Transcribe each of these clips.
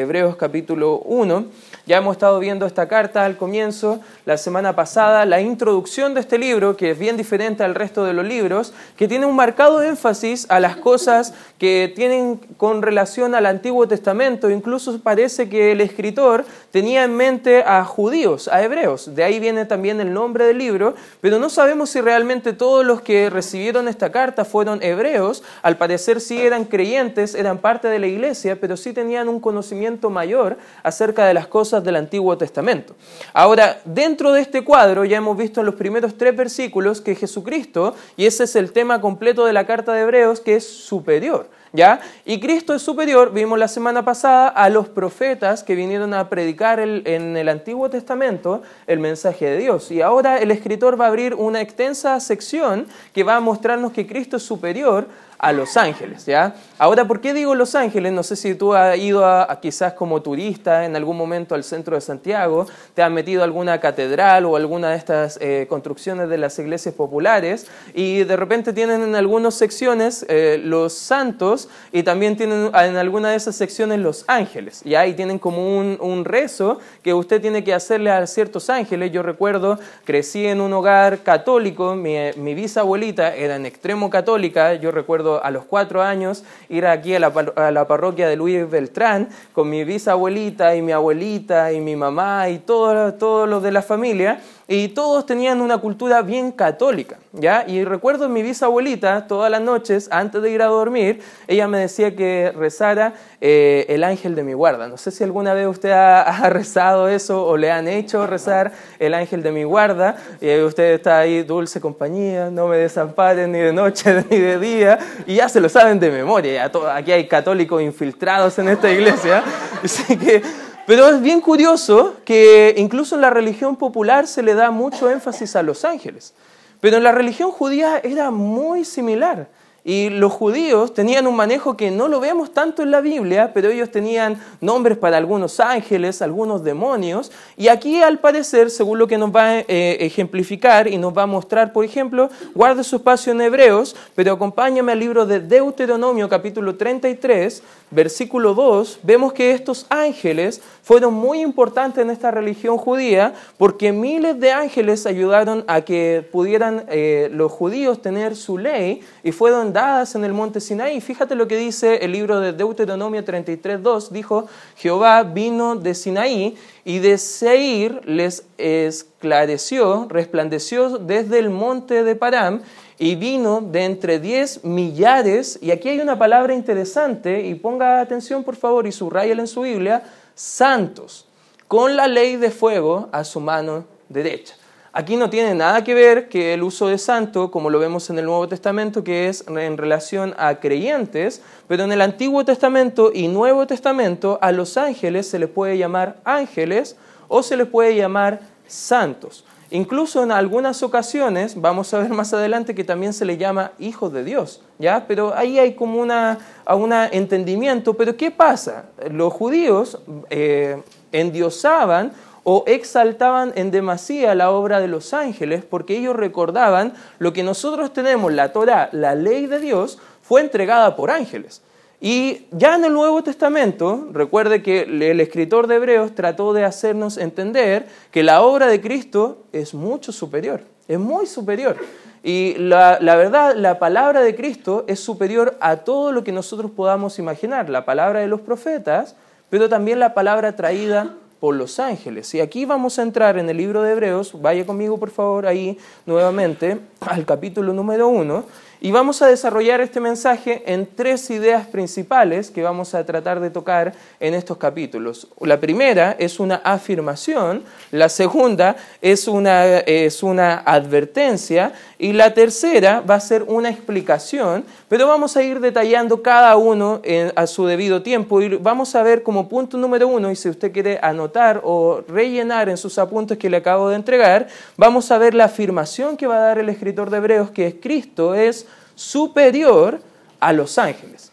Hebreos capítulo 1. Ya hemos estado viendo esta carta al comienzo, la semana pasada, la introducción de este libro, que es bien diferente al resto de los libros, que tiene un marcado énfasis a las cosas que tienen con relación al Antiguo Testamento. Incluso parece que el escritor tenía en mente a judíos, a hebreos. De ahí viene también el nombre del libro, pero no sabemos si realmente todos los que recibieron esta carta fueron hebreos. Al parecer sí eran creyentes, eran parte de la iglesia, pero sí tenían un conocimiento mayor acerca de las cosas del Antiguo Testamento. Ahora, dentro de este cuadro ya hemos visto en los primeros tres versículos que Jesucristo, y ese es el tema completo de la carta de Hebreos, que es superior. ¿Ya? Y Cristo es superior, vimos la semana pasada, a los profetas que vinieron a predicar en el Antiguo Testamento el mensaje de Dios. Y ahora el escritor va a abrir una extensa sección que va a mostrarnos que Cristo es superior a Los Ángeles, ¿ya? Ahora, ¿por qué digo Los Ángeles? No sé si tú has ido a, quizás como turista en algún momento al centro de Santiago, te has metido a alguna catedral o alguna de estas eh, construcciones de las iglesias populares y de repente tienen en algunas secciones eh, los santos y también tienen en alguna de esas secciones los ángeles, ¿ya? Y tienen como un, un rezo que usted tiene que hacerle a ciertos ángeles. Yo recuerdo, crecí en un hogar católico, mi, mi bisabuelita era en extremo católica, yo recuerdo a los cuatro años ir aquí a la, parroquia de Luis Beltrán con mi bisabuelita y mi abuelita y mi mamá y todos todo los de la familia y todos tenían una cultura bien católica, ¿ya? Y recuerdo mi bisabuelita, todas las noches, antes de ir a dormir, ella me decía que rezara eh, el ángel de mi guarda. No sé si alguna vez usted ha, rezado eso o le han hecho rezar el ángel de mi guarda, y usted está ahí, dulce compañía, no me desamparen ni de noche ni de día, y ya se lo saben de memoria, aquí hay católicos infiltrados en esta iglesia, así que pero es bien curioso que incluso en la religión popular se le da mucho énfasis a los ángeles. Pero en la religión judía era muy similar. Y los judíos tenían un manejo que no lo vemos tanto en la Biblia, pero ellos tenían nombres para algunos ángeles, algunos demonios. Y aquí al parecer, según lo que nos va a eh, ejemplificar y nos va a mostrar, por ejemplo, guarde su espacio en Hebreos, pero acompáñame al libro de Deuteronomio capítulo 33, versículo 2, vemos que estos ángeles fueron muy importantes en esta religión judía porque miles de ángeles ayudaron a que pudieran eh, los judíos tener su ley y fueron dadas en el monte Sinaí. Fíjate lo que dice el libro de Deuteronomio 33, 2, dijo, Jehová vino de Sinaí y de Seir les esclareció, resplandeció desde el monte de Param y vino de entre diez millares, y aquí hay una palabra interesante, y ponga atención por favor y subrayala en su Biblia, santos, con la ley de fuego a su mano derecha. Aquí no tiene nada que ver que el uso de santo, como lo vemos en el Nuevo Testamento, que es en relación a creyentes, pero en el Antiguo Testamento y Nuevo Testamento a los ángeles se les puede llamar ángeles o se les puede llamar santos. Incluso en algunas ocasiones, vamos a ver más adelante que también se le llama hijos de Dios, ¿ya? Pero ahí hay como una, un entendimiento. Pero ¿qué pasa? Los judíos eh, endiosaban o exaltaban en demasía la obra de los ángeles porque ellos recordaban lo que nosotros tenemos, la Torah, la ley de Dios, fue entregada por ángeles. Y ya en el Nuevo Testamento, recuerde que el escritor de Hebreos trató de hacernos entender que la obra de Cristo es mucho superior, es muy superior. Y la, la, verdad, la palabra de Cristo es superior a todo lo que nosotros podamos imaginar, la palabra de los profetas, pero también la palabra traída por los ángeles. Y aquí vamos a entrar en el libro de Hebreos, vaya conmigo por favor ahí nuevamente al capítulo número uno. Y vamos a desarrollar este mensaje en tres ideas principales que vamos a tratar de tocar en estos capítulos. La primera es una afirmación, la segunda es una, es una advertencia y la tercera va a ser una explicación, pero vamos a ir detallando cada uno a su debido tiempo y vamos a ver como punto número uno, y si usted quiere anotar o rellenar en sus apuntes que le acabo de entregar, vamos a ver la afirmación que va a dar el escritor de Hebreos, que es Cristo es superior a los ángeles.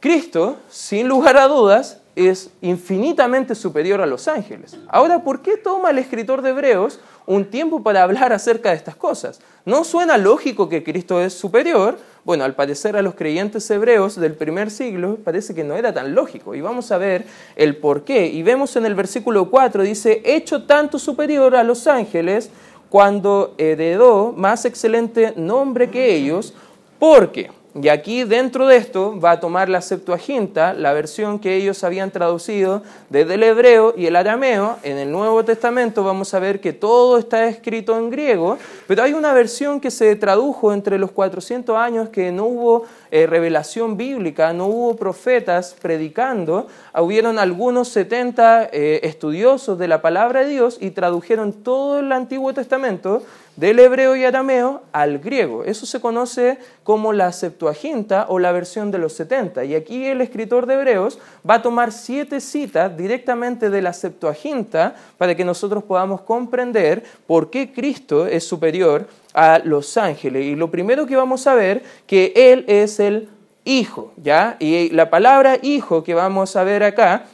Cristo, sin lugar a dudas, es infinitamente superior a los ángeles. Ahora, ¿por qué toma el escritor de Hebreos un tiempo para hablar acerca de estas cosas? ¿No suena lógico que Cristo es superior? Bueno, al parecer a los creyentes hebreos del primer siglo parece que no era tan lógico. Y vamos a ver el por qué. Y vemos en el versículo 4, dice, hecho tanto superior a los ángeles cuando heredó más excelente nombre que ellos, porque y aquí dentro de esto va a tomar la Septuaginta, la versión que ellos habían traducido desde el hebreo y el arameo. En el Nuevo Testamento vamos a ver que todo está escrito en griego, pero hay una versión que se tradujo entre los 400 años que no hubo eh, revelación bíblica, no hubo profetas predicando. Hubieron algunos 70 eh, estudiosos de la palabra de Dios y tradujeron todo el Antiguo Testamento del hebreo y arameo al griego. Eso se conoce como la Septuaginta o la versión de los 70. Y aquí el escritor de Hebreos va a tomar siete citas directamente de la Septuaginta para que nosotros podamos comprender por qué Cristo es superior a los ángeles. Y lo primero que vamos a ver que Él es el Hijo, ¿ya? Y la palabra Hijo que vamos a ver acá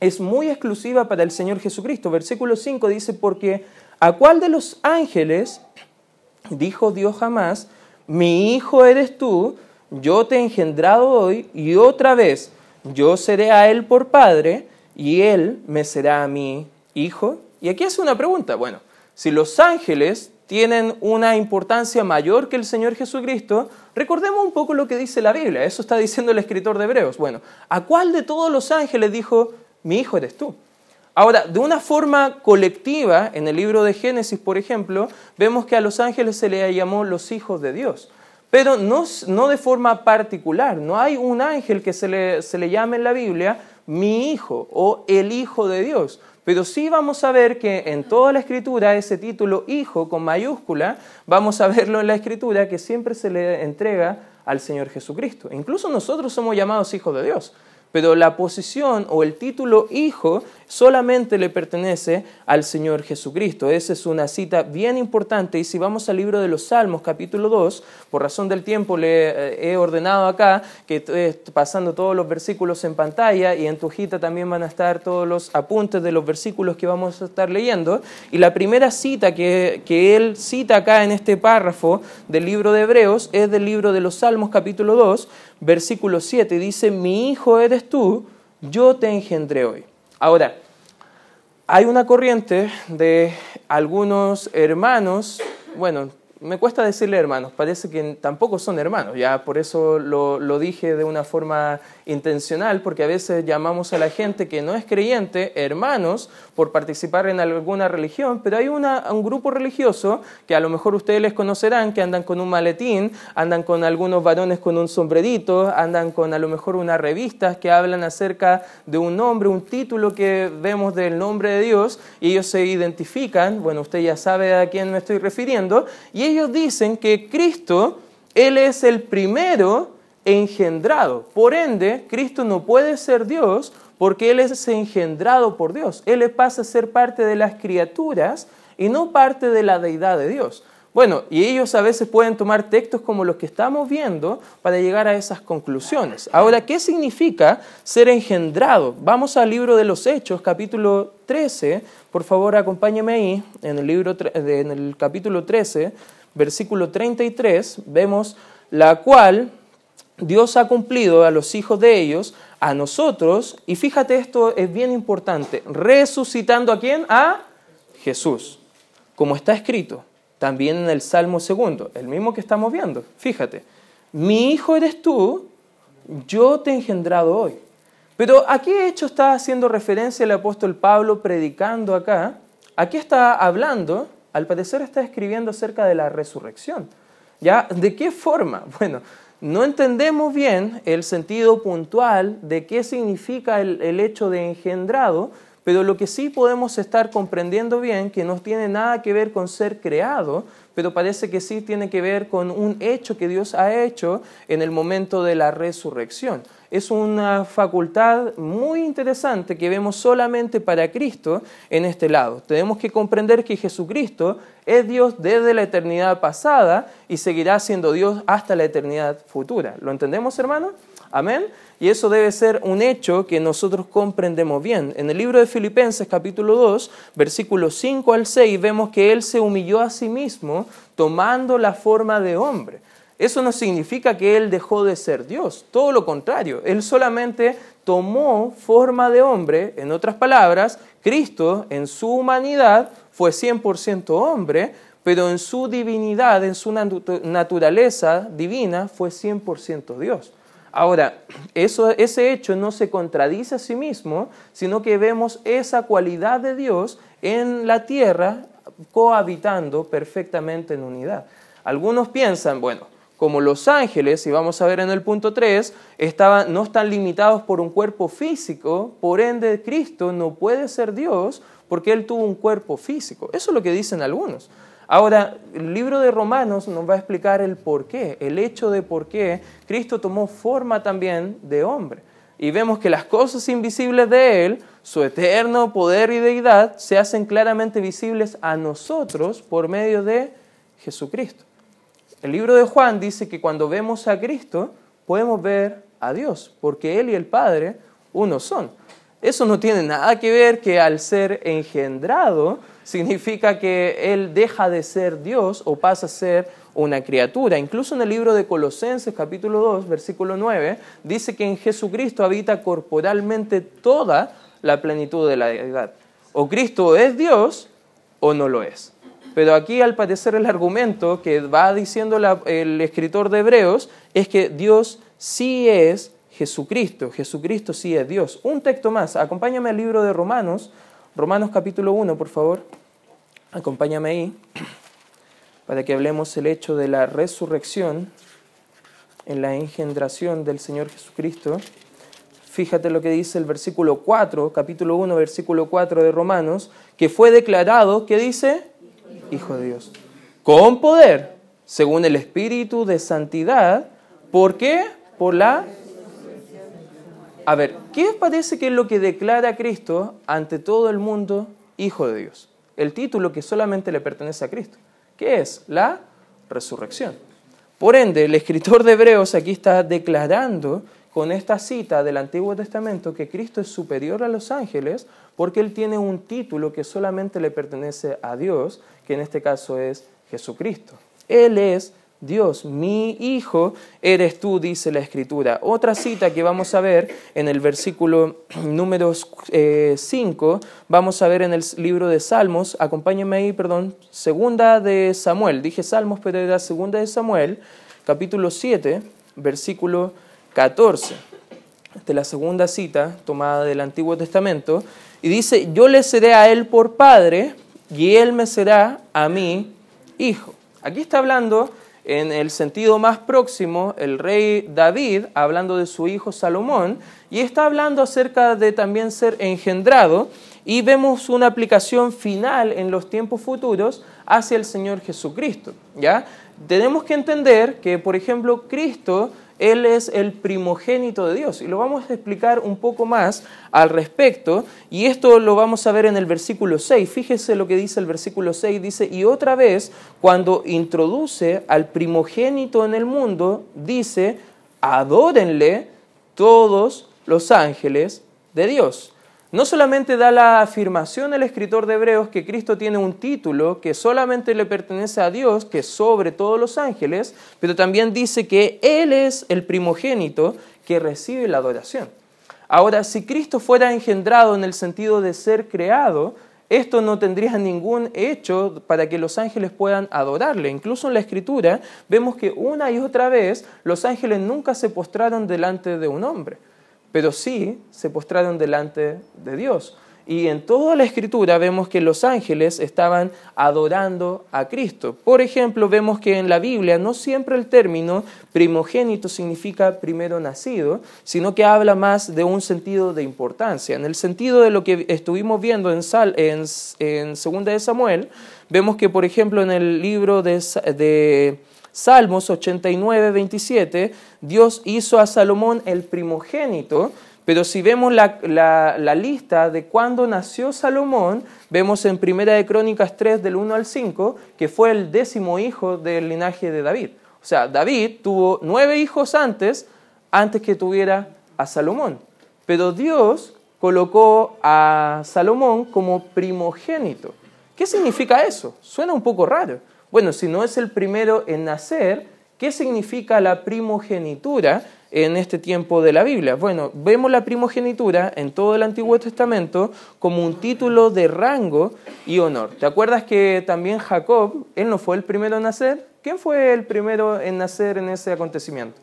es muy exclusiva para el Señor Jesucristo. Versículo 5 dice, porque ¿A cuál de los ángeles dijo Dios jamás, mi hijo eres tú, yo te he engendrado hoy y otra vez yo seré a él por padre y él me será a mi hijo? Y aquí hace una pregunta. Bueno, si los ángeles tienen una importancia mayor que el Señor Jesucristo, recordemos un poco lo que dice la Biblia. Eso está diciendo el escritor de Hebreos. Bueno, ¿a cuál de todos los ángeles dijo, mi hijo eres tú? Ahora, de una forma colectiva, en el libro de Génesis, por ejemplo, vemos que a los ángeles se les llamó los hijos de Dios. Pero no, de forma particular. No hay un ángel que se le, se le llame en la Biblia mi hijo o el hijo de Dios. Pero sí vamos a ver que en toda la escritura ese título hijo con mayúscula, vamos a verlo en la escritura que siempre se le entrega al Señor Jesucristo. Incluso nosotros somos llamados hijos de Dios pero la posición o el título hijo solamente le pertenece al Señor Jesucristo. Esa es una cita bien importante y si vamos al libro de los Salmos capítulo 2, por razón del tiempo le eh, he ordenado acá que estoy pasando todos los versículos en pantalla y en tu hojita también van a estar todos los apuntes de los versículos que vamos a estar leyendo. Y la primera cita que, que él cita acá en este párrafo del libro de Hebreos es del libro de los Salmos capítulo 2, versículo 7, dice, mi hijo eres tú, yo te engendré hoy. Ahora, hay una corriente de algunos hermanos, bueno, me cuesta decirle hermanos, parece que tampoco son hermanos, ya por eso lo, lo, dije de una forma intencional, porque a veces llamamos a la gente que no es creyente hermanos por participar en alguna religión, pero hay una, un grupo religioso que a lo mejor ustedes les conocerán, que andan con un maletín, andan con algunos varones con un sombrerito, andan con a lo mejor unas revistas que hablan acerca de un nombre, un título que vemos del nombre de Dios, y ellos se identifican, bueno, usted ya sabe a quién me estoy refiriendo, y ellos dicen que Cristo, Él es el primero engendrado. Por ende, Cristo no puede ser Dios porque Él es engendrado por Dios. Él pasa a ser parte de las criaturas y no parte de la deidad de Dios. Bueno, y ellos a veces pueden tomar textos como los que estamos viendo para llegar a esas conclusiones. Ahora, ¿qué significa ser engendrado? Vamos al libro de los Hechos, capítulo 13. Por favor, acompáñeme ahí, en el, libro, en el capítulo 13, versículo 33, vemos la cual Dios ha cumplido a los hijos de ellos, a nosotros, y fíjate esto es bien importante, resucitando a quién? A Jesús, como está escrito también en el Salmo segundo, el mismo que estamos viendo, fíjate, mi hijo eres tú, yo te he engendrado hoy. Pero ¿a qué hecho está haciendo referencia el apóstol Pablo predicando acá? Aquí está hablando, al parecer está escribiendo acerca de la resurrección. ¿Ya? ¿De qué forma? Bueno, no entendemos bien el sentido puntual de qué significa el, hecho de engendrado, pero lo que sí podemos estar comprendiendo bien, que no tiene nada que ver con ser creado, pero parece que sí tiene que ver con un hecho que Dios ha hecho en el momento de la resurrección. Es una facultad muy interesante que vemos solamente para Cristo en este lado. Tenemos que comprender que Jesucristo es Dios desde la eternidad pasada y seguirá siendo Dios hasta la eternidad futura. ¿Lo entendemos, hermano? Amén. y eso debe ser un hecho que nosotros comprendemos bien. En el libro de Filipenses capítulo 2, versículos 5 al 6, vemos que Él se humilló a sí mismo tomando la forma de hombre. Eso no significa que Él dejó de ser Dios, todo lo contrario, Él solamente tomó forma de hombre, en otras palabras, Cristo en su humanidad fue 100% hombre, pero en su divinidad, en su naturaleza divina, fue 100% Dios. Ahora, ese hecho no se contradice a sí mismo, sino que vemos esa cualidad de Dios en la tierra cohabitando perfectamente en unidad. Algunos piensan, bueno, como los ángeles, y vamos a ver en el punto 3, estaban, no están limitados por un cuerpo físico, por ende Cristo no puede ser Dios porque Él tuvo un cuerpo físico. Eso es lo que dicen algunos. Ahora, el libro de Romanos nos va a explicar el por qué, el hecho de por qué Cristo tomó forma también de hombre. Y vemos que las cosas invisibles de Él, su eterno poder y deidad, se hacen claramente visibles a nosotros por medio de Jesucristo. El libro de Juan dice que cuando vemos a Cristo podemos ver a Dios, porque Él y el Padre uno son. Eso no tiene nada que ver que al ser engendrado significa que Él deja de ser Dios o pasa a ser una criatura. Incluso en el libro de Colosenses capítulo 2, versículo 9, dice que en Jesucristo habita corporalmente toda la plenitud de la deidad. O Cristo es Dios o no lo es. Pero aquí al parecer el argumento que va diciendo el escritor de Hebreos es que Dios sí es Jesucristo, Jesucristo sí es Dios. Un texto más, acompáñame al libro de Romanos, Romanos capítulo 1, por favor, acompáñame ahí, para que hablemos el hecho de la resurrección en la engendración del Señor Jesucristo. Fíjate lo que dice el versículo 4, capítulo 1, versículo 4 de Romanos, que fue declarado, ¿qué dice? Hijo de Dios. Con poder, según el Espíritu de Santidad. ¿Por qué? Por la... A ver, ¿qué parece que es lo que declara Cristo ante todo el mundo Hijo de Dios? El título que solamente le pertenece a Cristo. ¿Qué es? La resurrección. Por ende, el escritor de Hebreos aquí está declarando con esta cita del Antiguo Testamento que Cristo es superior a los ángeles porque Él tiene un título que solamente le pertenece a Dios, que en este caso es Jesucristo. Él es Dios, mi Hijo eres tú, dice la Escritura. Otra cita que vamos a ver en el versículo número 5, eh, vamos a ver en el libro de Salmos, acompáñenme ahí, perdón, segunda de Samuel, dije Salmos, pero era segunda de Samuel, capítulo 7, versículo 14 de la segunda cita tomada del Antiguo Testamento, y dice, yo le seré a él por padre y él me será a mí hijo. Aquí está hablando en el sentido más próximo el rey David, hablando de su hijo Salomón, y está hablando acerca de también ser engendrado, y vemos una aplicación final en los tiempos futuros hacia el Señor Jesucristo. ¿ya? Tenemos que entender que, por ejemplo, Cristo él es el primogénito de Dios. Y lo vamos a explicar un poco más al respecto. Y esto lo vamos a ver en el versículo 6. Fíjese lo que dice el versículo 6. Dice, y otra vez, cuando introduce al primogénito en el mundo, dice, adórenle todos los ángeles de Dios. No solamente da la afirmación el escritor de Hebreos que Cristo tiene un título que solamente le pertenece a Dios, que es sobre todos los ángeles, pero también dice que Él es el primogénito que recibe la adoración. Ahora, si Cristo fuera engendrado en el sentido de ser creado, esto no tendría ningún hecho para que los ángeles puedan adorarle. Incluso en la escritura vemos que una y otra vez los ángeles nunca se postraron delante de un hombre pero sí se postraron delante de Dios. Y en toda la escritura vemos que los ángeles estaban adorando a Cristo. Por ejemplo, vemos que en la Biblia no siempre el término primogénito significa primero nacido, sino que habla más de un sentido de importancia. En el sentido de lo que estuvimos viendo en, Sal, en, Segunda de Samuel, vemos que, por ejemplo, en el libro de Salmos 89, 27, Dios hizo a Salomón el primogénito, pero si vemos la, lista de cuándo nació Salomón, vemos en Primera de Crónicas 3 del 1 al 5 que fue el décimo hijo del linaje de David. O sea, David tuvo nueve hijos antes, antes que tuviera a Salomón. Pero Dios colocó a Salomón como primogénito. ¿Qué significa eso? Suena un poco raro. Bueno, si no es el primero en nacer, ¿qué significa la primogenitura en este tiempo de la Biblia? Bueno, vemos la primogenitura en todo el Antiguo Testamento como un título de rango y honor. ¿Te acuerdas que también Jacob, él no fue el primero en nacer? ¿Quién fue el primero en nacer en ese acontecimiento?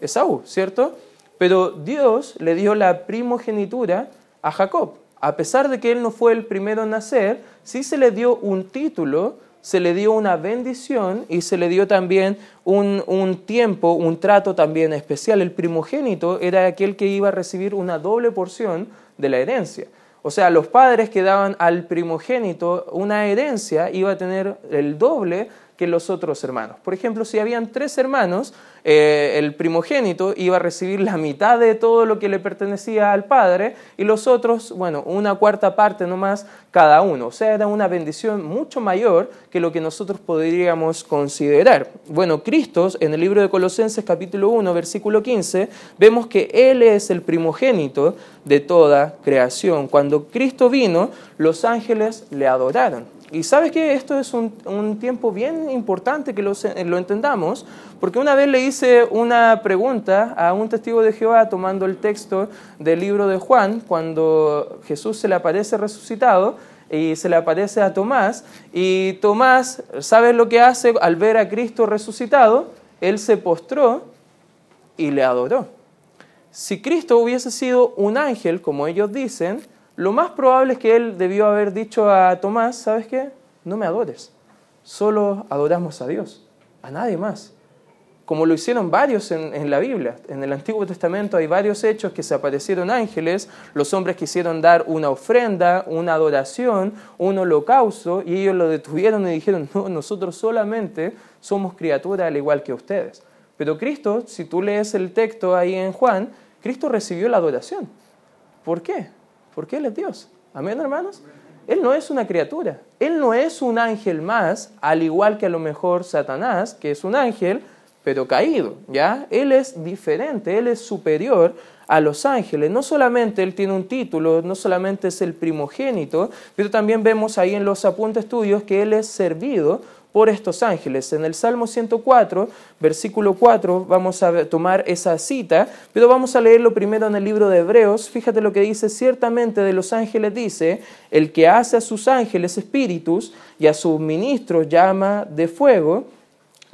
Esaú, ¿cierto? Pero Dios le dio la primogenitura a Jacob. A pesar de que él no fue el primero en nacer, sí se le dio un título, se le dio una bendición y se le dio también un, un, tiempo, un trato también especial. El primogénito era aquel que iba a recibir una doble porción de la herencia. O sea, los padres que daban al primogénito una herencia iba a tener el doble que los otros hermanos. Por ejemplo, si habían tres hermanos, eh, el primogénito iba a recibir la mitad de todo lo que le pertenecía al padre y los otros, bueno, una cuarta parte nomás cada uno. O sea, era una bendición mucho mayor que lo que nosotros podríamos considerar. Bueno, Cristo, en el libro de Colosenses capítulo 1, versículo 15, vemos que Él es el primogénito de toda creación. Cuando Cristo vino, los ángeles le adoraron. Y sabes que esto es un, tiempo bien importante que lo, lo, entendamos, porque una vez le hice una pregunta a un testigo de Jehová tomando el texto del libro de Juan, cuando Jesús se le aparece resucitado y se le aparece a Tomás, y Tomás, ¿sabes lo que hace al ver a Cristo resucitado? Él se postró y le adoró. Si Cristo hubiese sido un ángel, como ellos dicen, lo más probable es que él debió haber dicho a Tomás, ¿sabes qué? No me adores, solo adoramos a Dios, a nadie más. Como lo hicieron varios en, la Biblia. En el Antiguo Testamento hay varios hechos que se aparecieron ángeles, los hombres quisieron dar una ofrenda, una adoración, un holocausto, y ellos lo detuvieron y dijeron, no, nosotros solamente somos criaturas al igual que ustedes. Pero Cristo, si tú lees el texto ahí en Juan, Cristo recibió la adoración. ¿Por qué? Porque Él es Dios. Amén, hermanos. Él no es una criatura. Él no es un ángel más, al igual que a lo mejor Satanás, que es un ángel, pero caído. ¿ya? Él es diferente, Él es superior a los ángeles. No solamente Él tiene un título, no solamente es el primogénito, pero también vemos ahí en los apuntes tuyos que Él es servido por estos ángeles. En el Salmo 104, versículo 4, vamos a tomar esa cita, pero vamos a leerlo primero en el libro de Hebreos. Fíjate lo que dice, ciertamente de los ángeles dice, el que hace a sus ángeles espíritus y a sus ministros llama de fuego.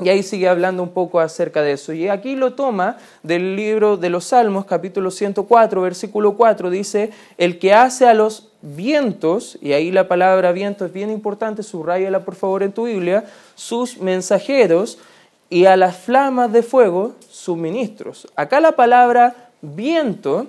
Y ahí sigue hablando un poco acerca de eso. Y aquí lo toma del libro de los Salmos, capítulo 104, versículo 4, dice, el que hace a los vientos, y ahí la palabra viento es bien importante, subrayala por favor en tu Biblia, sus mensajeros y a las flamas de fuego sus ministros. Acá la palabra viento,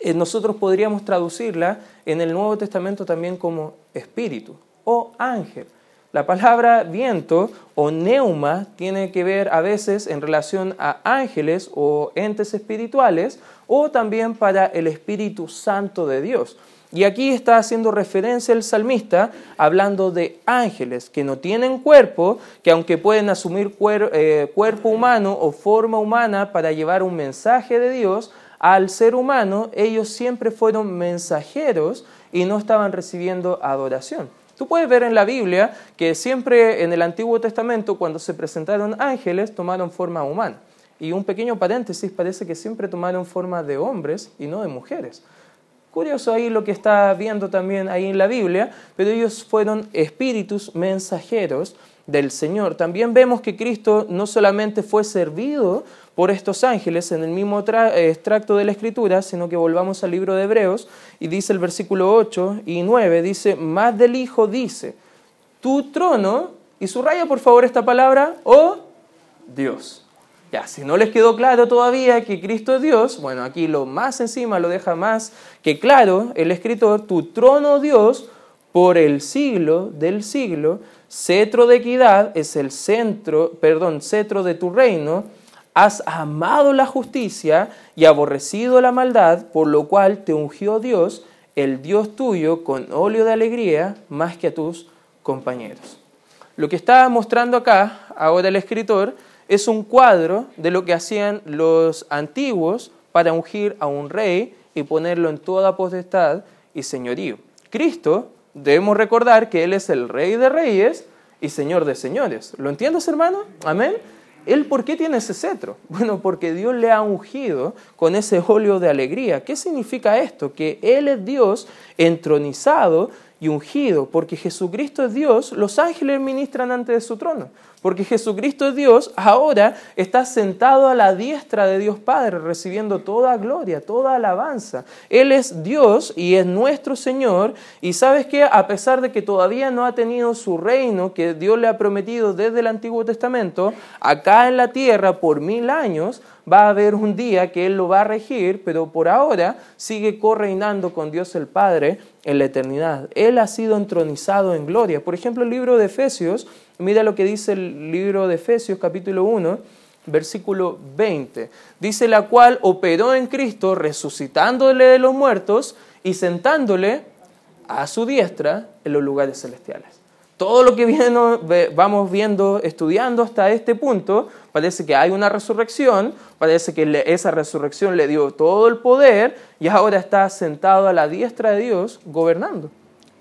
eh, nosotros podríamos traducirla en el Nuevo Testamento también como espíritu o ángel. La palabra viento o neuma tiene que ver a veces en relación a ángeles o entes espirituales o también para el Espíritu Santo de Dios. Y aquí está haciendo referencia el salmista hablando de ángeles que no tienen cuerpo, que aunque pueden asumir eh, cuerpo humano o forma humana para llevar un mensaje de Dios al ser humano, ellos siempre fueron mensajeros y no estaban recibiendo adoración. Tú puedes ver en la Biblia que siempre en el Antiguo Testamento, cuando se presentaron ángeles, tomaron forma humana. Y un pequeño paréntesis, parece que siempre tomaron forma de hombres y no de mujeres. Curioso ahí lo que está viendo también ahí en la Biblia, pero ellos fueron espíritus mensajeros del Señor. También vemos que Cristo no solamente fue servido por estos ángeles en el mismo extracto de la Escritura, sino que volvamos al libro de Hebreos y dice el versículo 8 y 9, dice, más del Hijo dice, tu trono, y subraya por favor esta palabra, oh Dios si no les quedó claro todavía que Cristo es Dios, bueno, aquí lo más encima lo deja más que claro el escritor, tu trono Dios por el siglo del siglo, cetro de equidad es el centro, perdón, cetro de tu reino, has amado la justicia y aborrecido la maldad, por lo cual te ungió Dios, el Dios tuyo, con óleo de alegría más que a tus compañeros. Lo que está mostrando acá ahora el escritor es un cuadro de lo que hacían los antiguos para ungir a un rey y ponerlo en toda potestad y señorío. Cristo, debemos recordar que Él es el rey de reyes y señor de señores. ¿Lo entiendes, hermano? Amén. ¿Él por qué tiene ese cetro? Bueno, porque Dios le ha ungido con ese óleo de alegría. ¿Qué significa esto? Que Él es Dios entronizado y ungido, porque Jesucristo es Dios, los ángeles ministran ante su trono. Porque Jesucristo es Dios, ahora está sentado a la diestra de Dios Padre, recibiendo toda gloria, toda alabanza. Él es Dios y es nuestro Señor. Y sabes que a pesar de que todavía no ha tenido su reino que Dios le ha prometido desde el Antiguo Testamento, acá en la tierra por mil años, va a haber un día que Él lo va a regir, pero por ahora sigue correinando con Dios el Padre en la eternidad. Él ha sido entronizado en gloria. Por ejemplo, el libro de Efesios, mira lo que dice el libro de Efesios capítulo 1, versículo 20. Dice la cual operó en Cristo resucitándole de los muertos y sentándole a su diestra en los lugares celestiales. Todo lo que vamos viendo, estudiando hasta este punto, parece que hay una resurrección, parece que esa resurrección le dio todo el poder y ahora está sentado a la diestra de Dios gobernando.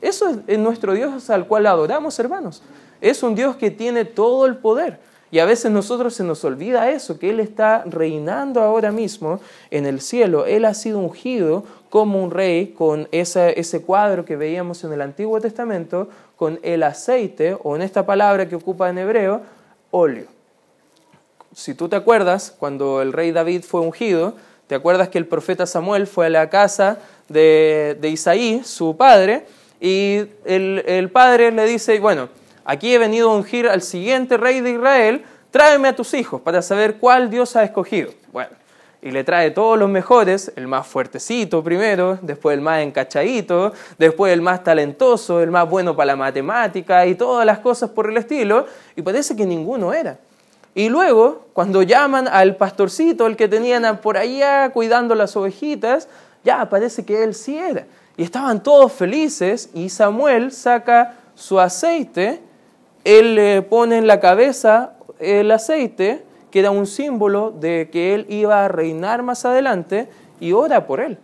Eso es nuestro Dios al cual adoramos, hermanos. Es un Dios que tiene todo el poder. Y a veces nosotros se nos olvida eso, que Él está reinando ahora mismo en el cielo. Él ha sido ungido como un rey con ese cuadro que veíamos en el Antiguo Testamento, con el aceite, o en esta palabra que ocupa en hebreo, óleo. Si tú te acuerdas, cuando el rey David fue ungido, te acuerdas que el profeta Samuel fue a la casa de, Isaí, su padre, y el, el padre le dice, bueno, aquí he venido a ungir al siguiente rey de Israel, tráeme a tus hijos para saber cuál Dios ha escogido. Bueno, y le trae todos los mejores, el más fuertecito primero, después el más encachadito, después el más talentoso, el más bueno para la matemática y todas las cosas por el estilo, y parece que ninguno era. Y luego, cuando llaman al pastorcito, el que tenían por allá cuidando las ovejitas, ya parece que él sí era. Y estaban todos felices y Samuel saca su aceite él le pone en la cabeza el aceite, que era un símbolo de que él iba a reinar más adelante, y ora por él.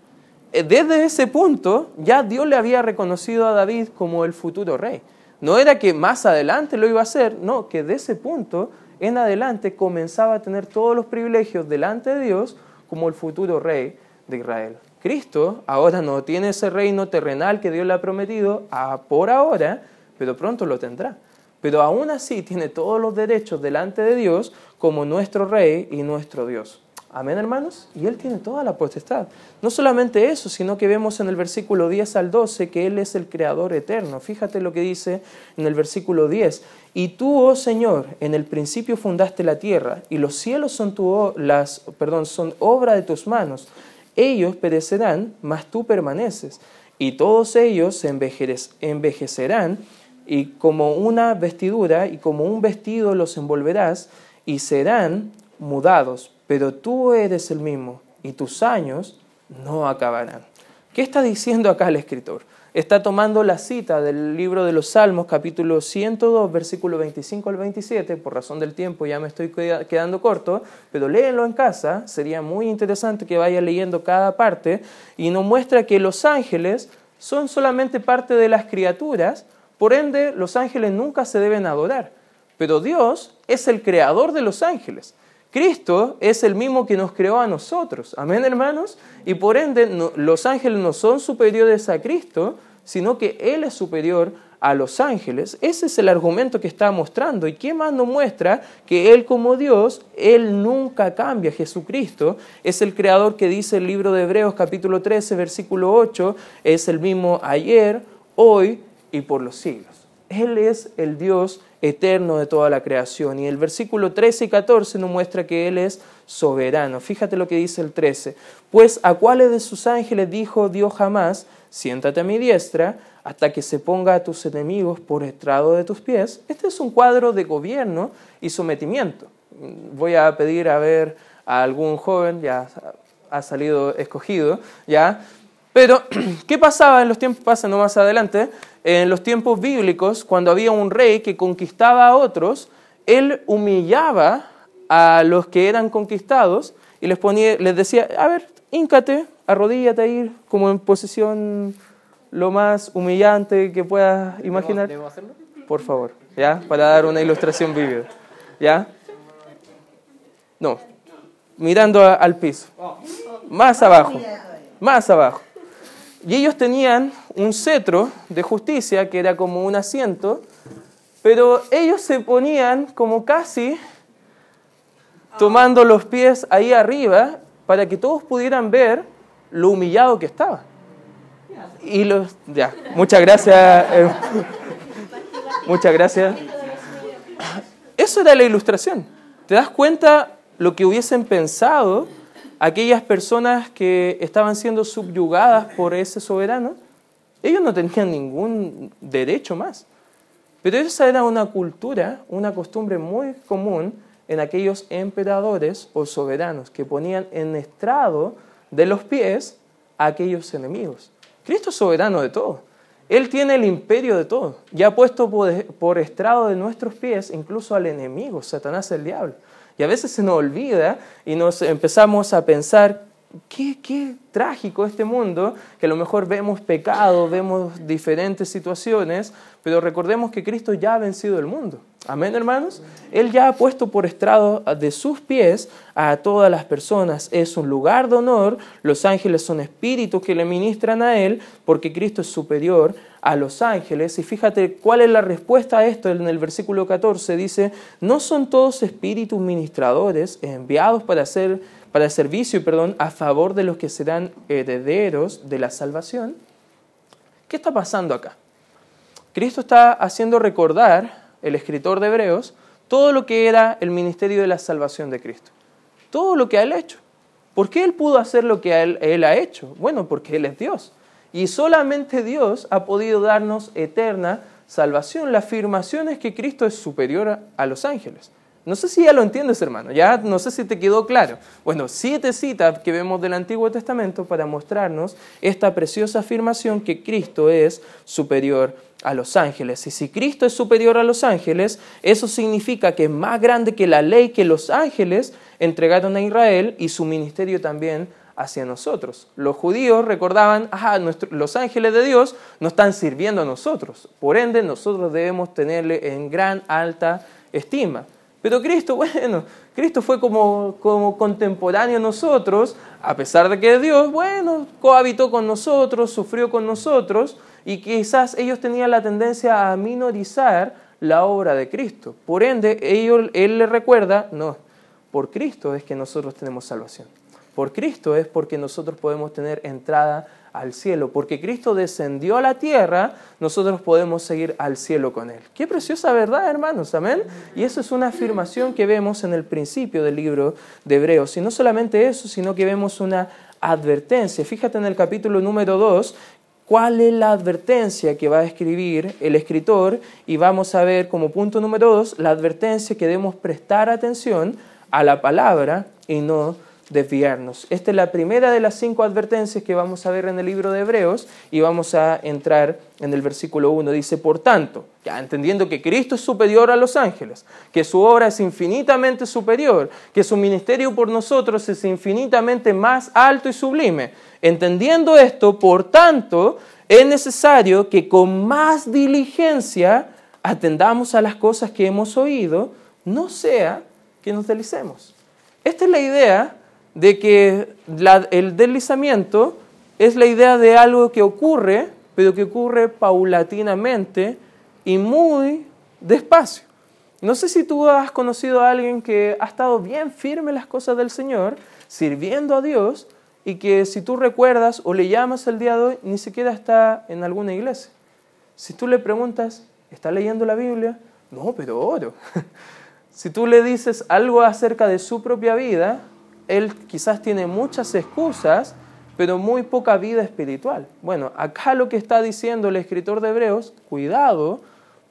Eh, desde ese punto ya Dios le había reconocido a David como el futuro rey. No era que más adelante lo iba a hacer, no, que de ese punto en adelante comenzaba a tener todos los privilegios delante de Dios como el futuro rey de Israel. Cristo ahora no tiene ese reino terrenal que Dios le ha prometido por ahora, pero pronto lo tendrá pero aún así tiene todos los derechos delante de Dios como nuestro Rey y nuestro Dios. Amén, hermanos. Y Él tiene toda la potestad. No solamente eso, sino que vemos en el versículo 10 al 12 que Él es el Creador eterno. Fíjate lo que dice en el versículo 10. Y tú, oh Señor, en el principio fundaste la tierra, y los cielos son, tu, las, perdón, son obra de tus manos. Ellos perecerán, mas tú permaneces. Y todos ellos envejecerán y como una vestidura y como un vestido los envolverás y serán mudados, pero tú eres el mismo y tus años no acabarán. ¿Qué está diciendo acá el escritor? Está tomando la cita del libro de los Salmos, capítulo 102, versículo 25 al 27. Por razón del tiempo ya me estoy quedando corto, pero léenlo en casa. Sería muy interesante que vaya leyendo cada parte. Y nos muestra que los ángeles son solamente parte de las criaturas, por ende, los ángeles nunca se deben adorar. Pero Dios es el creador de los ángeles. Cristo es el mismo que nos creó a nosotros. Amén, hermanos. Y por ende, los ángeles no son superiores a Cristo, sino que Él es superior a los ángeles. Ese es el argumento que está mostrando. ¿Y qué más nos muestra? Que Él como Dios, Él nunca cambia. Jesucristo es el creador que dice el libro de Hebreos capítulo 13, versículo 8, es el mismo ayer, hoy y por los siglos. Él es el Dios eterno de toda la creación. Y el versículo 13 y 14 nos muestra que Él es soberano. Fíjate lo que dice el 13. Pues a cuáles de sus ángeles dijo Dios jamás, siéntate a mi diestra hasta que se ponga a tus enemigos por estrado de tus pies. Este es un cuadro de gobierno y sometimiento. Voy a pedir a ver a algún joven, ya ha salido escogido, ya. Pero, ¿qué pasaba en los tiempos? Pasando más adelante en los tiempos bíblicos, cuando había un rey que conquistaba a otros, él humillaba a los que eran conquistados y les, ponía, les decía, a ver, híncate, arrodíllate ahí, como en posición lo más humillante que puedas imaginar. ¿Debo hacerlo? Por favor, ¿ya? Para dar una ilustración vívida. ¿Ya? No. Mirando a- al piso. Más abajo. Más abajo. Y ellos tenían un cetro de justicia que era como un asiento, pero ellos se ponían como casi tomando los pies ahí arriba para que todos pudieran ver lo humillado que estaba. Y los, muchas gracias. eh, muchas gracias. Eso era la ilustración. ¿Te das cuenta lo que hubiesen pensado aquellas personas que estaban siendo subyugadas por ese soberano? Ellos no tenían ningún derecho más. Pero esa era una cultura, una costumbre muy común en aquellos emperadores o soberanos que ponían en estrado de los pies a aquellos enemigos. Cristo es soberano de todo. Él tiene el imperio de todo y ha puesto por, estrado de nuestros pies incluso al enemigo, Satanás el diablo. Y a veces se nos olvida y nos empezamos a pensar, qué, trágico este mundo, que a lo mejor vemos pecado, vemos diferentes situaciones, pero recordemos que Cristo ya ha vencido el mundo. Amén, hermanos. Él ya ha puesto por estrado de sus pies a todas las personas. Es un lugar de honor. Los ángeles son espíritus que le ministran a Él, porque Cristo es superior a los ángeles. Y fíjate cuál es la respuesta a esto en el versículo 14. Dice, ¿no son todos espíritus ministradores enviados para hacer para servicio, perdón, a favor de los que serán herederos de la salvación? ¿Qué está pasando acá? Cristo está haciendo recordar, el escritor de Hebreos, todo lo que era el ministerio de la salvación de Cristo. Todo lo que Él ha hecho. ¿Por qué Él pudo hacer lo que él, él ha hecho? Bueno, porque Él es Dios. Y solamente Dios ha podido darnos eterna salvación. La afirmación es que Cristo es superior a los ángeles. No sé si ya lo entiendes, hermano, ya no sé si te quedó claro. Bueno, siete citas que vemos del Antiguo Testamento para mostrarnos esta preciosa afirmación que Cristo es superior a los ángeles. Y si Cristo es superior a los ángeles, eso significa que es más grande que la ley que los ángeles entregaron a Israel y su ministerio también hacia nosotros. Los judíos recordaban, nuestro, los ángeles de Dios nos están sirviendo a nosotros. Por ende, nosotros debemos tenerle en gran alta estima. Pero Cristo, bueno, Cristo fue como, como contemporáneo a nosotros, a pesar de que Dios, bueno, cohabitó con nosotros, sufrió con nosotros, y quizás ellos tenían la tendencia a minorizar la obra de Cristo. Por ende, ellos, Él les recuerda, no, por Cristo es que nosotros tenemos salvación. Por Cristo es porque nosotros podemos tener entrada al cielo. Porque Cristo descendió a la tierra, nosotros podemos seguir al cielo con Él. Qué preciosa verdad, hermanos, amén. Y eso es una afirmación que vemos en el principio del libro de Hebreos. Y no solamente eso, sino que vemos una advertencia. Fíjate en el capítulo número 2, cuál es la advertencia que va a escribir el escritor y vamos a ver como punto número 2 la advertencia que debemos prestar atención a la palabra y no desviarnos. Esta es la primera de las cinco advertencias que vamos a ver en el libro de Hebreos y vamos a entrar en el versículo 1. Dice, por tanto, ya entendiendo que Cristo es superior a los ángeles, que su obra es infinitamente superior, que su ministerio por nosotros es infinitamente más alto y sublime, entendiendo esto, por tanto, es necesario que con más diligencia atendamos a las cosas que hemos oído, no sea que nos deslicemos. Esta es la idea de que el deslizamiento es la idea de algo que ocurre, pero que ocurre paulatinamente y muy despacio. No sé si tú has conocido a alguien que ha estado bien firme en las cosas del Señor, sirviendo a Dios, y que si tú recuerdas o le llamas el día de hoy, ni siquiera está en alguna iglesia. Si tú le preguntas, ¿está leyendo la Biblia? No, pero oro. si tú le dices algo acerca de su propia vida, él quizás tiene muchas excusas, pero muy poca vida espiritual. Bueno, acá lo que está diciendo el escritor de Hebreos, cuidado,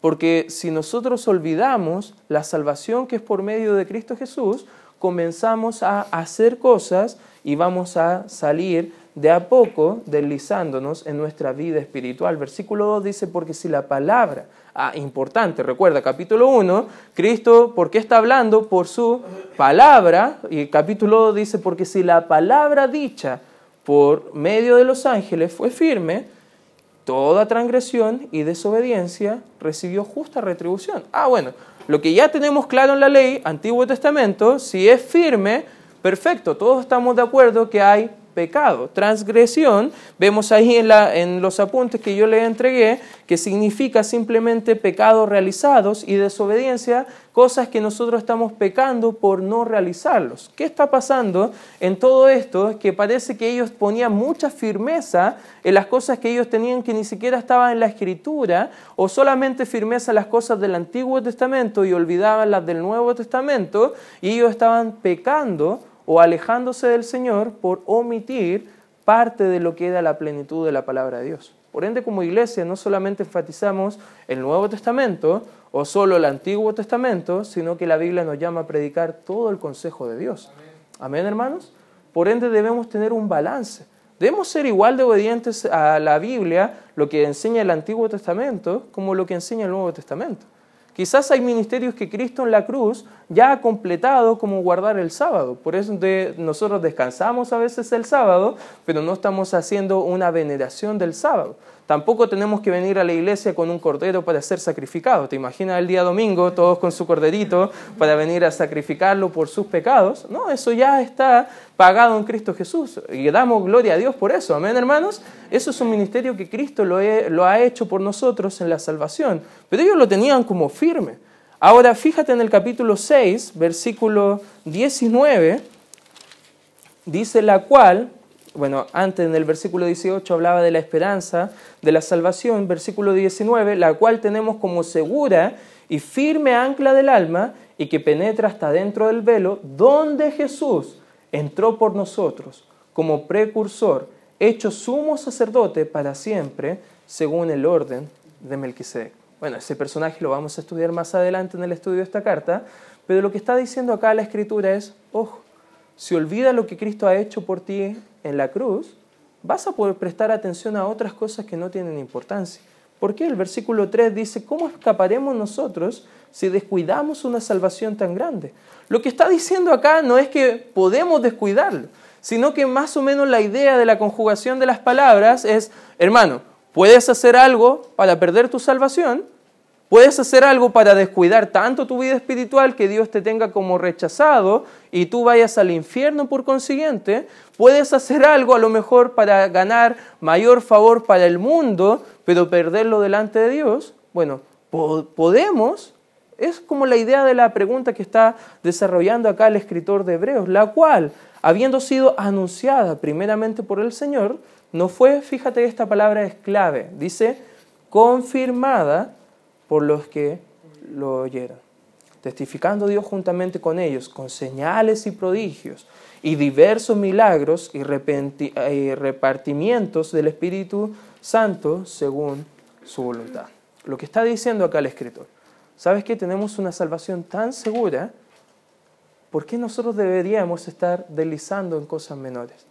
porque si nosotros olvidamos la salvación que es por medio de Cristo Jesús, comenzamos a hacer cosas y vamos a salir de a poco deslizándonos en nuestra vida espiritual. Versículo 2 dice, porque si la palabra, ah, importante, recuerda, capítulo 1, Cristo, ¿por qué está hablando? Por su palabra, y capítulo 2 dice, porque si la palabra dicha por medio de los ángeles fue firme, toda transgresión y desobediencia recibió justa retribución. Ah, bueno, lo que ya tenemos claro en la ley, Antiguo Testamento, si es firme, perfecto, todos estamos de acuerdo que hay pecado. Transgresión, vemos ahí en, la, en los apuntes que yo le entregué, que significa simplemente pecados realizados y desobediencia, cosas que nosotros estamos pecando por no realizarlos. ¿Qué está pasando en todo esto? Es que parece que ellos ponían mucha firmeza en las cosas que ellos tenían que ni siquiera estaban en la escritura, o solamente firmeza en las cosas del Antiguo Testamento y olvidaban las del Nuevo Testamento, y ellos estaban pecando o alejándose del Señor por omitir parte de lo que era la plenitud de la palabra de Dios. Por ende, como iglesia, no solamente enfatizamos el Nuevo Testamento o solo el Antiguo Testamento, sino que la Biblia nos llama a predicar todo el consejo de Dios. Amén, hermanos. Por ende, debemos tener un balance. Debemos ser igual de obedientes a la Biblia, lo que enseña el Antiguo Testamento, como lo que enseña el Nuevo Testamento. Quizás hay ministerios que Cristo en la cruz ya ha completado como guardar el sábado. Por eso nosotros descansamos a veces el sábado, pero no estamos haciendo una veneración del sábado. Tampoco tenemos que venir a la iglesia con un cordero para ser sacrificado. ¿Te imaginas el día domingo todos con su corderito para venir a sacrificarlo por sus pecados? No, eso ya está pagado en Cristo Jesús. Y damos gloria a Dios por eso. Amén, hermanos. Eso es un ministerio que Cristo lo, lo ha hecho por nosotros en la salvación. Pero ellos lo tenían como firme. Ahora, fíjate en el capítulo 6, versículo 19, dice la cual, bueno, antes en el versículo 18 hablaba de la esperanza de la salvación, versículo 19, la cual tenemos como segura y firme ancla del alma y que penetra hasta dentro del velo, donde Jesús entró por nosotros como precursor, hecho sumo sacerdote para siempre, según el orden de Melquisedec. Bueno, ese personaje lo vamos a estudiar más adelante en el estudio de esta carta, pero lo que está diciendo acá la escritura es, ojo, si olvida lo que Cristo ha hecho por ti en la cruz, vas a poder prestar atención a otras cosas que no tienen importancia. ¿Por qué? El versículo 3 dice, ¿cómo escaparemos nosotros si descuidamos una salvación tan grande? Lo que está diciendo acá no es que podemos descuidarlo, sino que más o menos la idea de la conjugación de las palabras es, hermano, puedes hacer algo para perder tu salvación, Puedes hacer algo para descuidar tanto tu vida espiritual que Dios te tenga como rechazado y tú vayas al infierno por consiguiente. Puedes hacer algo a lo mejor para ganar mayor favor para el mundo, pero perderlo delante de Dios. Bueno, podemos. Es como la idea de la pregunta que está desarrollando acá el escritor de Hebreos, la cual, habiendo sido anunciada primeramente por el Señor, no fue, fíjate esta palabra es clave, dice, confirmada por los que lo oyeron, testificando Dios juntamente con ellos, con señales y prodigios y diversos milagros y repartimientos del Espíritu Santo según su voluntad. Lo que está diciendo acá el escritor, ¿sabes que tenemos una salvación tan segura? ¿Por qué nosotros deberíamos estar deslizando en cosas menores?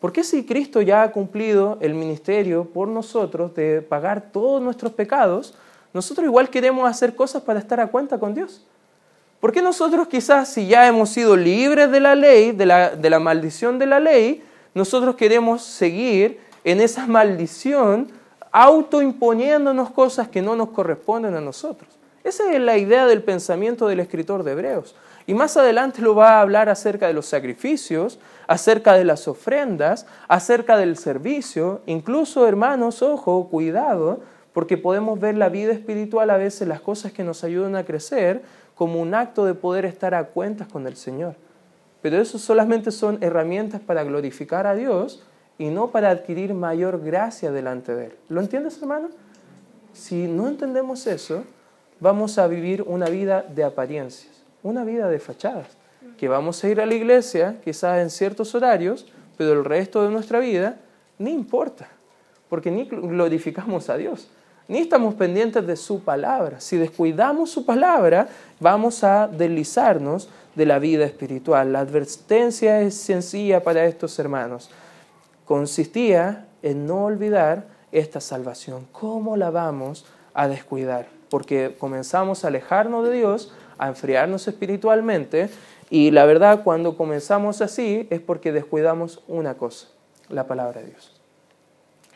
¿Por qué si Cristo ya ha cumplido el ministerio por nosotros de pagar todos nuestros pecados, nosotros igual queremos hacer cosas para estar a cuenta con Dios. ¿Por qué nosotros quizás si ya hemos sido libres de la ley, de la, de la maldición de la ley, nosotros queremos seguir en esa maldición autoimponiéndonos cosas que no nos corresponden a nosotros? Esa es la idea del pensamiento del escritor de Hebreos. Y más adelante lo va a hablar acerca de los sacrificios, acerca de las ofrendas, acerca del servicio. Incluso, hermanos, ojo, cuidado, porque podemos ver la vida espiritual a veces, las cosas que nos ayudan a crecer, como un acto de poder estar a cuentas con el Señor. Pero eso solamente son herramientas para glorificar a Dios y no para adquirir mayor gracia delante de Él. ¿Lo entiendes, hermano? Si no entendemos eso, vamos a vivir una vida de apariencias, una vida de fachadas, que vamos a ir a la iglesia quizás en ciertos horarios, pero el resto de nuestra vida ni importa, porque ni glorificamos a Dios ni estamos pendientes de su palabra. Si descuidamos su palabra, vamos a deslizarnos de la vida espiritual. La advertencia es sencilla para estos hermanos. Consistía en no olvidar esta salvación. ¿Cómo la vamos a descuidar? Porque comenzamos a alejarnos de Dios, a enfriarnos espiritualmente, y la verdad cuando comenzamos así es porque descuidamos una cosa, la palabra de Dios.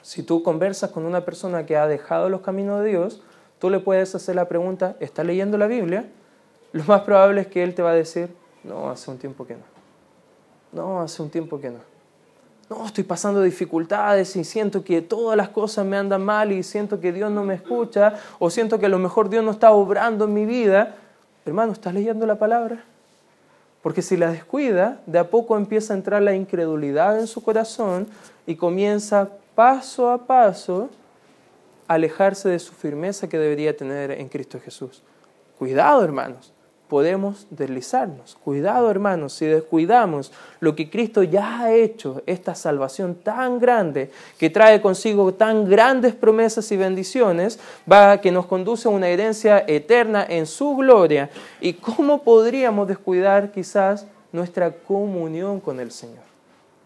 Si tú conversas con una persona que ha dejado los caminos de Dios, tú le puedes hacer la pregunta, ¿está leyendo la Biblia? Lo más probable es que él te va a decir, no, hace un tiempo que no. No, hace un tiempo que no. No, estoy pasando dificultades y siento que todas las cosas me andan mal y siento que Dios no me escucha o siento que a lo mejor Dios no está obrando en mi vida. Hermano, ¿estás leyendo la palabra? Porque si la descuida, de a poco empieza a entrar la incredulidad en su corazón y comienza paso a paso alejarse de su firmeza que debería tener en Cristo Jesús. Cuidado, hermanos podemos deslizarnos. Cuidado hermanos, si descuidamos lo que Cristo ya ha hecho, esta salvación tan grande, que trae consigo tan grandes promesas y bendiciones, va que nos conduce a una herencia eterna en su gloria. ¿Y cómo podríamos descuidar quizás nuestra comunión con el Señor?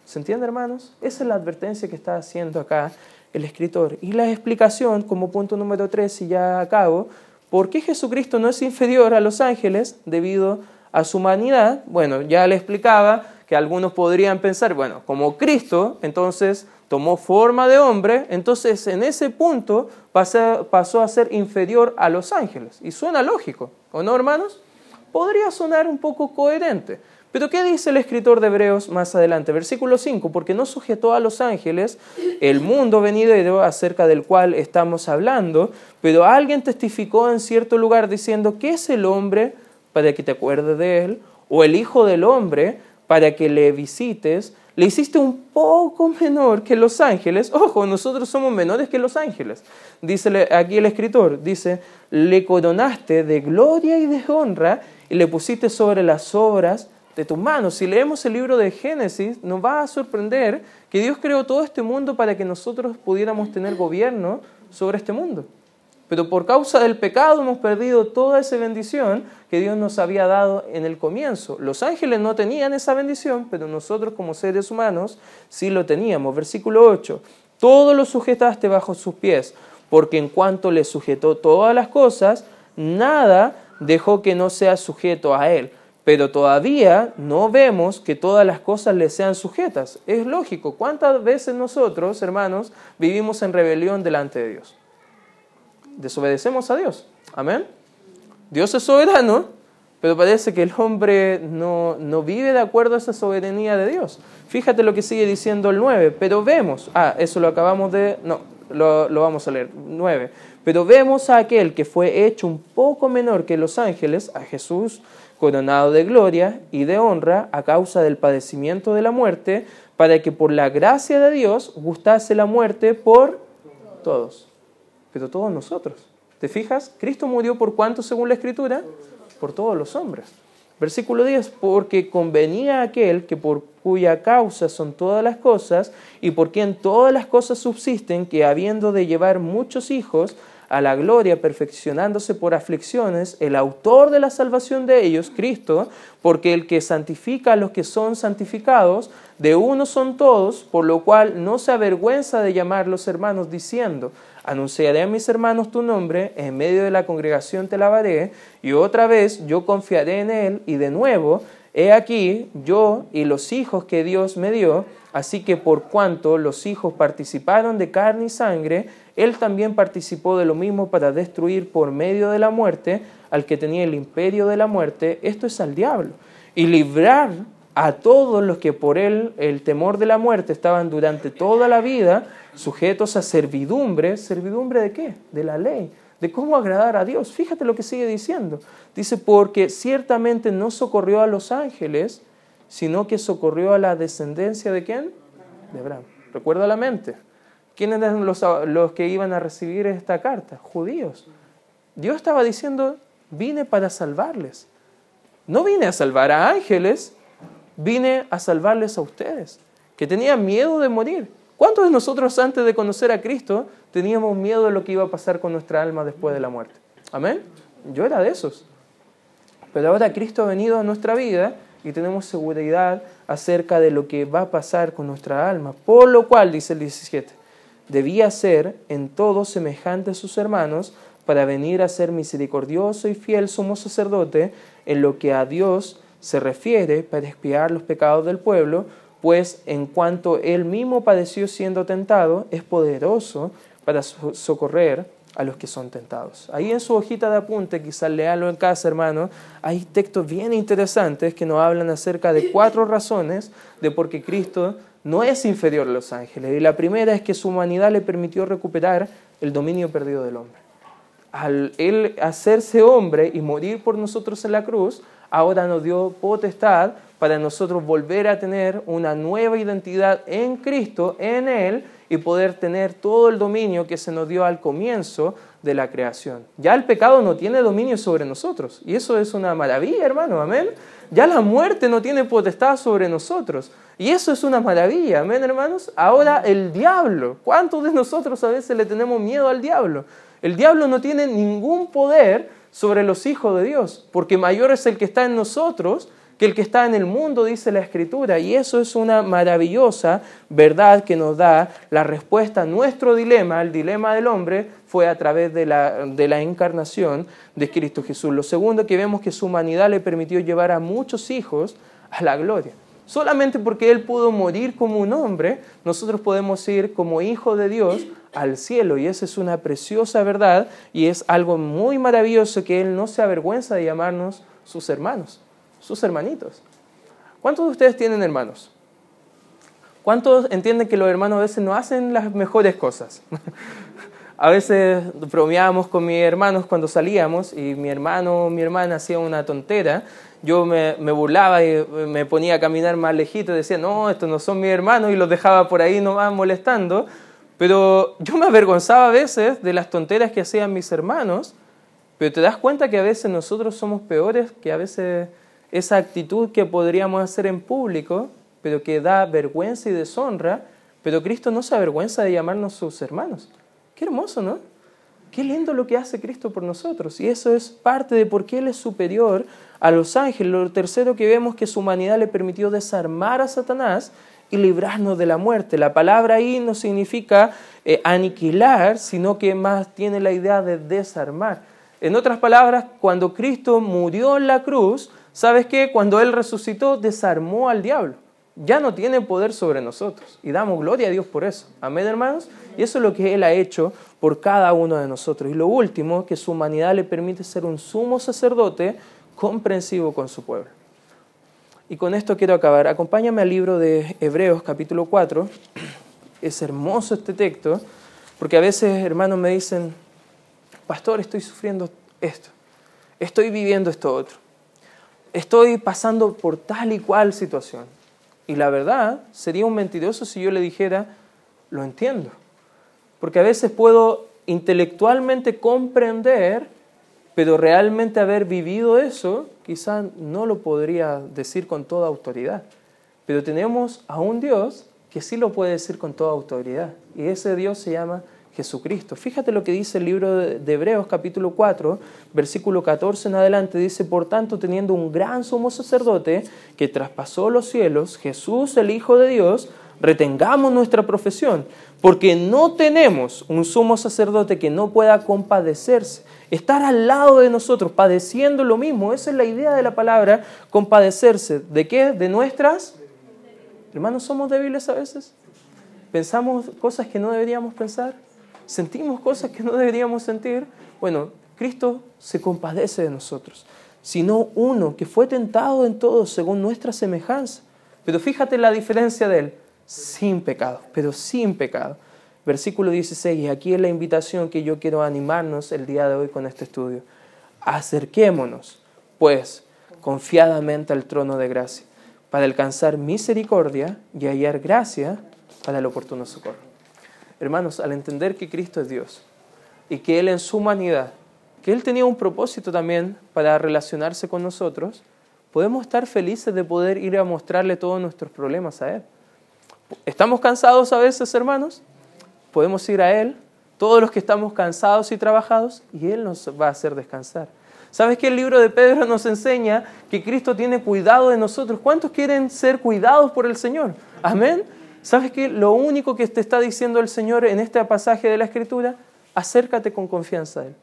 ¿Se entiende hermanos? Esa es la advertencia que está haciendo acá el escritor. Y la explicación, como punto número tres, y ya acabo, ¿Por qué Jesucristo no es inferior a los ángeles debido a su humanidad? Bueno, ya le explicaba que algunos podrían pensar, bueno, como Cristo, entonces tomó forma de hombre, entonces en ese punto pasó, a ser inferior a los ángeles. Y suena lógico, ¿o no, hermanos? Podría sonar un poco coherente. Pero ¿qué dice el escritor de Hebreos más adelante? Versículo 5, porque no sujetó a los ángeles el mundo venidero acerca del cual estamos hablando, pero alguien testificó en cierto lugar diciendo, ¿qué es el hombre para que te acuerdes de él? O el hijo del hombre para que le visites. Le hiciste un poco menor que los ángeles. Ojo, nosotros somos menores que los ángeles. Dice aquí el escritor, dice, le coronaste de gloria y de honra y le pusiste sobre las obras de tus manos. Si leemos el libro de Génesis, nos va a sorprender que Dios creó todo este mundo para que nosotros pudiéramos tener gobierno sobre este mundo. Pero por causa del pecado hemos perdido toda esa bendición que Dios nos había dado en el comienzo. Los ángeles no tenían esa bendición, pero nosotros como seres humanos sí lo teníamos. Versículo 8. Todo lo sujetaste bajo sus pies, porque en cuanto le sujetó todas las cosas, nada dejó que no sea sujeto a él pero todavía no vemos que todas las cosas le sean sujetas. Es lógico, ¿cuántas veces nosotros, hermanos, vivimos en rebelión delante de Dios? Desobedecemos a Dios. Amén. Dios es soberano, pero parece que el hombre no, vive de acuerdo a esa soberanía de Dios. Fíjate lo que sigue diciendo el 9, pero vemos, ah, eso lo acabamos de, no, lo, lo vamos a leer, 9, pero vemos a aquel que fue hecho un poco menor que los ángeles, a Jesús, coronado de gloria y de honra a causa del padecimiento de la muerte, para que por la gracia de Dios gustase la muerte por todos, pero todos nosotros. ¿Te fijas? Cristo murió por cuánto según la Escritura? Por todos los hombres. Versículo 10, porque convenía aquel que por cuya causa son todas las cosas y por quien todas las cosas subsisten, que habiendo de llevar muchos hijos, a la gloria, perfeccionándose por aflicciones, el autor de la salvación de ellos, Cristo, porque el que santifica a los que son santificados, de uno son todos, por lo cual no se avergüenza de llamarlos hermanos, diciendo, anunciaré a mis hermanos tu nombre, en medio de la congregación te lavaré, y otra vez yo confiaré en él, y de nuevo, he aquí yo y los hijos que Dios me dio, así que por cuanto los hijos participaron de carne y sangre, él también participó de lo mismo para destruir por medio de la muerte al que tenía el imperio de la muerte, esto es al diablo, y librar a todos los que por él el temor de la muerte estaban durante toda la vida sujetos a servidumbre. ¿Servidumbre de qué? De la ley, de cómo agradar a Dios. Fíjate lo que sigue diciendo. Dice, porque ciertamente no socorrió a los ángeles, sino que socorrió a la descendencia de quién? De Abraham. Recuerda la mente. ¿Quiénes eran los, los que iban a recibir esta carta? Judíos. Dios estaba diciendo, vine para salvarles. No vine a salvar a ángeles, vine a salvarles a ustedes, que tenían miedo de morir. ¿Cuántos de nosotros antes de conocer a Cristo teníamos miedo de lo que iba a pasar con nuestra alma después de la muerte? Amén. Yo era de esos. Pero ahora Cristo ha venido a nuestra vida y tenemos seguridad acerca de lo que va a pasar con nuestra alma. Por lo cual, dice el 17, debía ser en todo semejante a sus hermanos para venir a ser misericordioso y fiel sumo sacerdote en lo que a Dios se refiere para expiar los pecados del pueblo, pues en cuanto él mismo padeció siendo tentado, es poderoso para socorrer a los que son tentados. Ahí en su hojita de apunte, quizás leanlo en casa, hermano, hay textos bien interesantes que nos hablan acerca de cuatro razones de por qué Cristo no es inferior a los ángeles. Y la primera es que su humanidad le permitió recuperar el dominio perdido del hombre. Al él hacerse hombre y morir por nosotros en la cruz, ahora nos dio potestad para nosotros volver a tener una nueva identidad en Cristo, en Él, y poder tener todo el dominio que se nos dio al comienzo de la creación. Ya el pecado no tiene dominio sobre nosotros, y eso es una maravilla, hermano, amén. Ya la muerte no tiene potestad sobre nosotros, y eso es una maravilla, amén, hermanos. Ahora el diablo, ¿cuántos de nosotros a veces le tenemos miedo al diablo? El diablo no tiene ningún poder sobre los hijos de Dios, porque mayor es el que está en nosotros que el que está en el mundo, dice la Escritura. Y eso es una maravillosa verdad que nos da la respuesta a nuestro dilema. El dilema del hombre fue a través de la, de la encarnación de Cristo Jesús. Lo segundo que vemos que su humanidad le permitió llevar a muchos hijos a la gloria. Solamente porque Él pudo morir como un hombre, nosotros podemos ir como hijos de Dios al cielo. Y esa es una preciosa verdad y es algo muy maravilloso que Él no se avergüenza de llamarnos sus hermanos sus hermanitos. ¿Cuántos de ustedes tienen hermanos? ¿Cuántos entienden que los hermanos a veces no hacen las mejores cosas? a veces bromeábamos con mis hermanos cuando salíamos y mi hermano o mi hermana hacía una tontera. Yo me, burlaba y me ponía a caminar más lejito y decía, no, estos no son mis hermanos y los dejaba por ahí nomás molestando. Pero yo me avergonzaba a veces de las tonteras que hacían mis hermanos, pero te das cuenta que a veces nosotros somos peores que a veces esa actitud que podríamos hacer en público, pero que da vergüenza y deshonra, pero Cristo no se avergüenza de llamarnos sus hermanos. Qué hermoso, ¿no? Qué lindo lo que hace Cristo por nosotros. Y eso es parte de por qué Él es superior a los ángeles. Lo tercero que vemos que su humanidad le permitió desarmar a Satanás y librarnos de la muerte. La palabra ahí no significa eh, aniquilar, sino que más tiene la idea de desarmar. En otras palabras, cuando Cristo murió en la cruz, ¿Sabes qué? Cuando Él resucitó, desarmó al diablo. Ya no tiene poder sobre nosotros. Y damos gloria a Dios por eso. Amén, hermanos. Y eso es lo que Él ha hecho por cada uno de nosotros. Y lo último, que su humanidad le permite ser un sumo sacerdote comprensivo con su pueblo. Y con esto quiero acabar. Acompáñame al libro de Hebreos capítulo 4. Es hermoso este texto, porque a veces hermanos me dicen, pastor, estoy sufriendo esto, estoy viviendo esto otro estoy pasando por tal y cual situación. Y la verdad, sería un mentiroso si yo le dijera, lo entiendo. Porque a veces puedo intelectualmente comprender, pero realmente haber vivido eso, quizá no lo podría decir con toda autoridad. Pero tenemos a un Dios que sí lo puede decir con toda autoridad. Y ese Dios se llama Jesucristo. Fíjate lo que dice el libro de Hebreos capítulo 4, versículo 14 en adelante. Dice, por tanto, teniendo un gran sumo sacerdote que traspasó los cielos, Jesús el Hijo de Dios, retengamos nuestra profesión, porque no tenemos un sumo sacerdote que no pueda compadecerse, estar al lado de nosotros, padeciendo lo mismo. Esa es la idea de la palabra, compadecerse. ¿De qué? De nuestras... Hermanos, ¿somos débiles a veces? ¿Pensamos cosas que no deberíamos pensar? Sentimos cosas que no deberíamos sentir, bueno, Cristo se compadece de nosotros, sino uno que fue tentado en todo según nuestra semejanza. Pero fíjate la diferencia de él, sin pecado, pero sin pecado. Versículo 16, y aquí es la invitación que yo quiero animarnos el día de hoy con este estudio. Acerquémonos, pues, confiadamente al trono de gracia, para alcanzar misericordia y hallar gracia para el oportuno socorro. Hermanos, al entender que Cristo es Dios y que Él en su humanidad, que Él tenía un propósito también para relacionarse con nosotros, podemos estar felices de poder ir a mostrarle todos nuestros problemas a Él. ¿Estamos cansados a veces, hermanos? Podemos ir a Él, todos los que estamos cansados y trabajados, y Él nos va a hacer descansar. ¿Sabes que el libro de Pedro nos enseña que Cristo tiene cuidado de nosotros? ¿Cuántos quieren ser cuidados por el Señor? Amén. ¿Sabes qué? Lo único que te está diciendo el Señor en este pasaje de la Escritura, acércate con confianza a Él,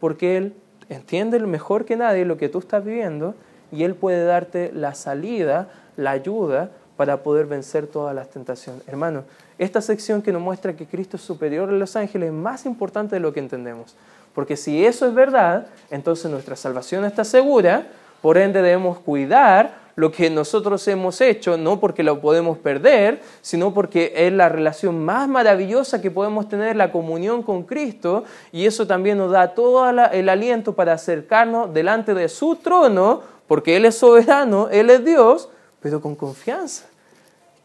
porque Él entiende mejor que nadie lo que tú estás viviendo y Él puede darte la salida, la ayuda para poder vencer todas las tentaciones. Hermano, esta sección que nos muestra que Cristo es superior a los ángeles es más importante de lo que entendemos. Porque si eso es verdad, entonces nuestra salvación está segura, por ende debemos cuidar lo que nosotros hemos hecho, no porque lo podemos perder, sino porque es la relación más maravillosa que podemos tener, la comunión con Cristo, y eso también nos da todo el aliento para acercarnos delante de su trono, porque Él es soberano, Él es Dios, pero con confianza.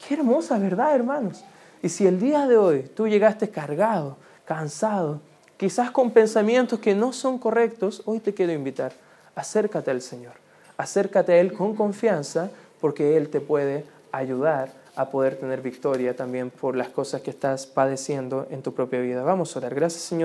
Qué hermosa verdad, hermanos. Y si el día de hoy tú llegaste cargado, cansado, quizás con pensamientos que no son correctos, hoy te quiero invitar, acércate al Señor acércate a Él con confianza porque Él te puede ayudar a poder tener victoria también por las cosas que estás padeciendo en tu propia vida. Vamos a orar. Gracias Señor.